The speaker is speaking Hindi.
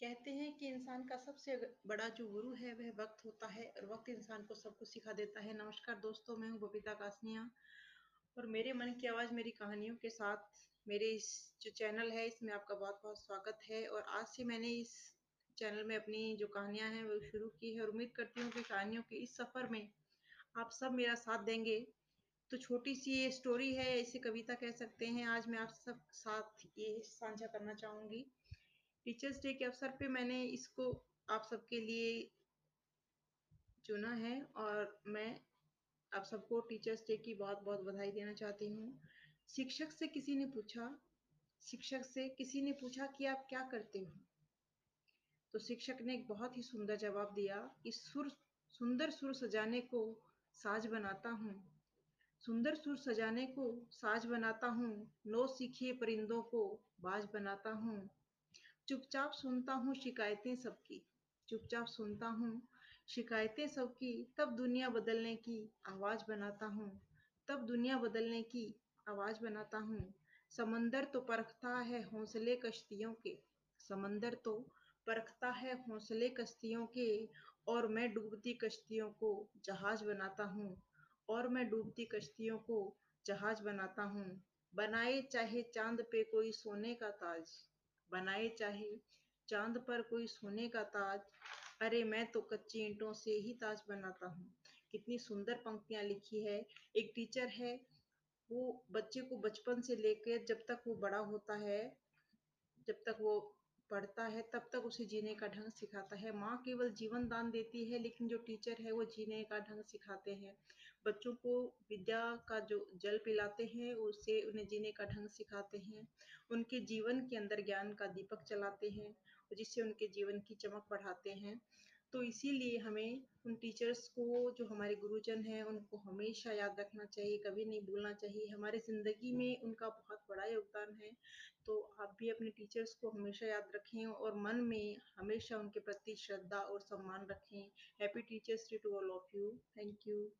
कहते हैं कि इंसान का सबसे बड़ा जो गुरु है, वह वक्त होता है और वक्त इंसान को सब कुछ सिखा देता है। नमस्कार दोस्तों, मैं हूँ बबीता कासनिया और मेरे मन की आवाज़ मेरी कहानियों के साथ मेरे इस जो चैनल है, इसमें आपका बहुत बहुत स्वागत है और आज से मैंने इस चैनल में अपनी जो कहानियाँ हैं, वो शुरू की है और उम्मीद करती हूँ कि कहानियों के इस सफ़र में आप सब मेरा साथ देंगे। तो छोटी सी ये स्टोरी है, इसे कविता कह सकते हैं। आज मैं आप सब साथ ये साझा करना चाहूँगी। टीचर्स डे के अवसर पे मैंने इसको आप सबके लिए चुना है और मैं आप सबको टीचर्स डे की बहुत बहुत बधाई देना चाहती हूँ। शिक्षक से किसी ने पूछा, शिक्षक से किसी ने पूछा कि आप क्या करते हो? तो शिक्षक ने एक बहुत ही सुंदर जवाब दिया कि सुर, सुंदर सुर सजाने को साज बनाता हूँ। सुंदर सुर सजाने को साज बनाता हूँ। नो सीखिए परिंदों को बाज बनाता हूँ। चुपचाप सुनता हूँ शिकायतें सबकी। चुपचाप सुनता हूँ शिकायतें सबकी, तब दुनिया बदलने की आवाज़ बनाता हूँ। तब दुनिया बदलने की आवाज़ बनाता हूँ। समंदर तो परखता है हौसले कश्तियों के। समंदर तो परखता है हौसले कश्तियों के। और मैं डूबती कश्तियों को जहाज़ बनाता हूँ। और मैं डूबती कश्तियों को जहाज़ बनाता हूँ। बनाए चाहे चाँद पे कोई सोने का ताज। बनाए, चाहे चाँद पर कोई सोने का ताज। अरे, मैं तो कच्ची ईंटों से ही ताज बनाता हूँ। कितनी सुंदर पंक्तियाँ लिखी है। एक टीचर है, वो बच्चे को बचपन से लेकर जब तक वो बड़ा होता है, जब तक वो पढ़ता है, तब तक उसे जीने का ढंग सिखाता है। माँ केवल जीवन दान देती है, लेकिन जो टीचर है, वो जीने का ढंग सिखाते हैं। बच्चों को विद्या का जो जल पिलाते हैं उससे उन्हें जीने का ढंग सिखाते हैं। उनके जीवन के अंदर ज्ञान का दीपक चलाते हैं जिससे उनके जीवन की चमक बढ़ाते हैं। तो इसीलिए हमें उन टीचर्स को, जो हमारे गुरुजन हैं, उनको हमेशा याद रखना चाहिए, कभी नहीं भूलना चाहिए। हमारे ज़िंदगी में उनका बहुत बड़ा योगदान है। तो आप भी अपने टीचर्स को हमेशा याद रखें और मन में हमेशा उनके प्रति श्रद्धा और सम्मान रखें। Happy teachers day to all of you thank you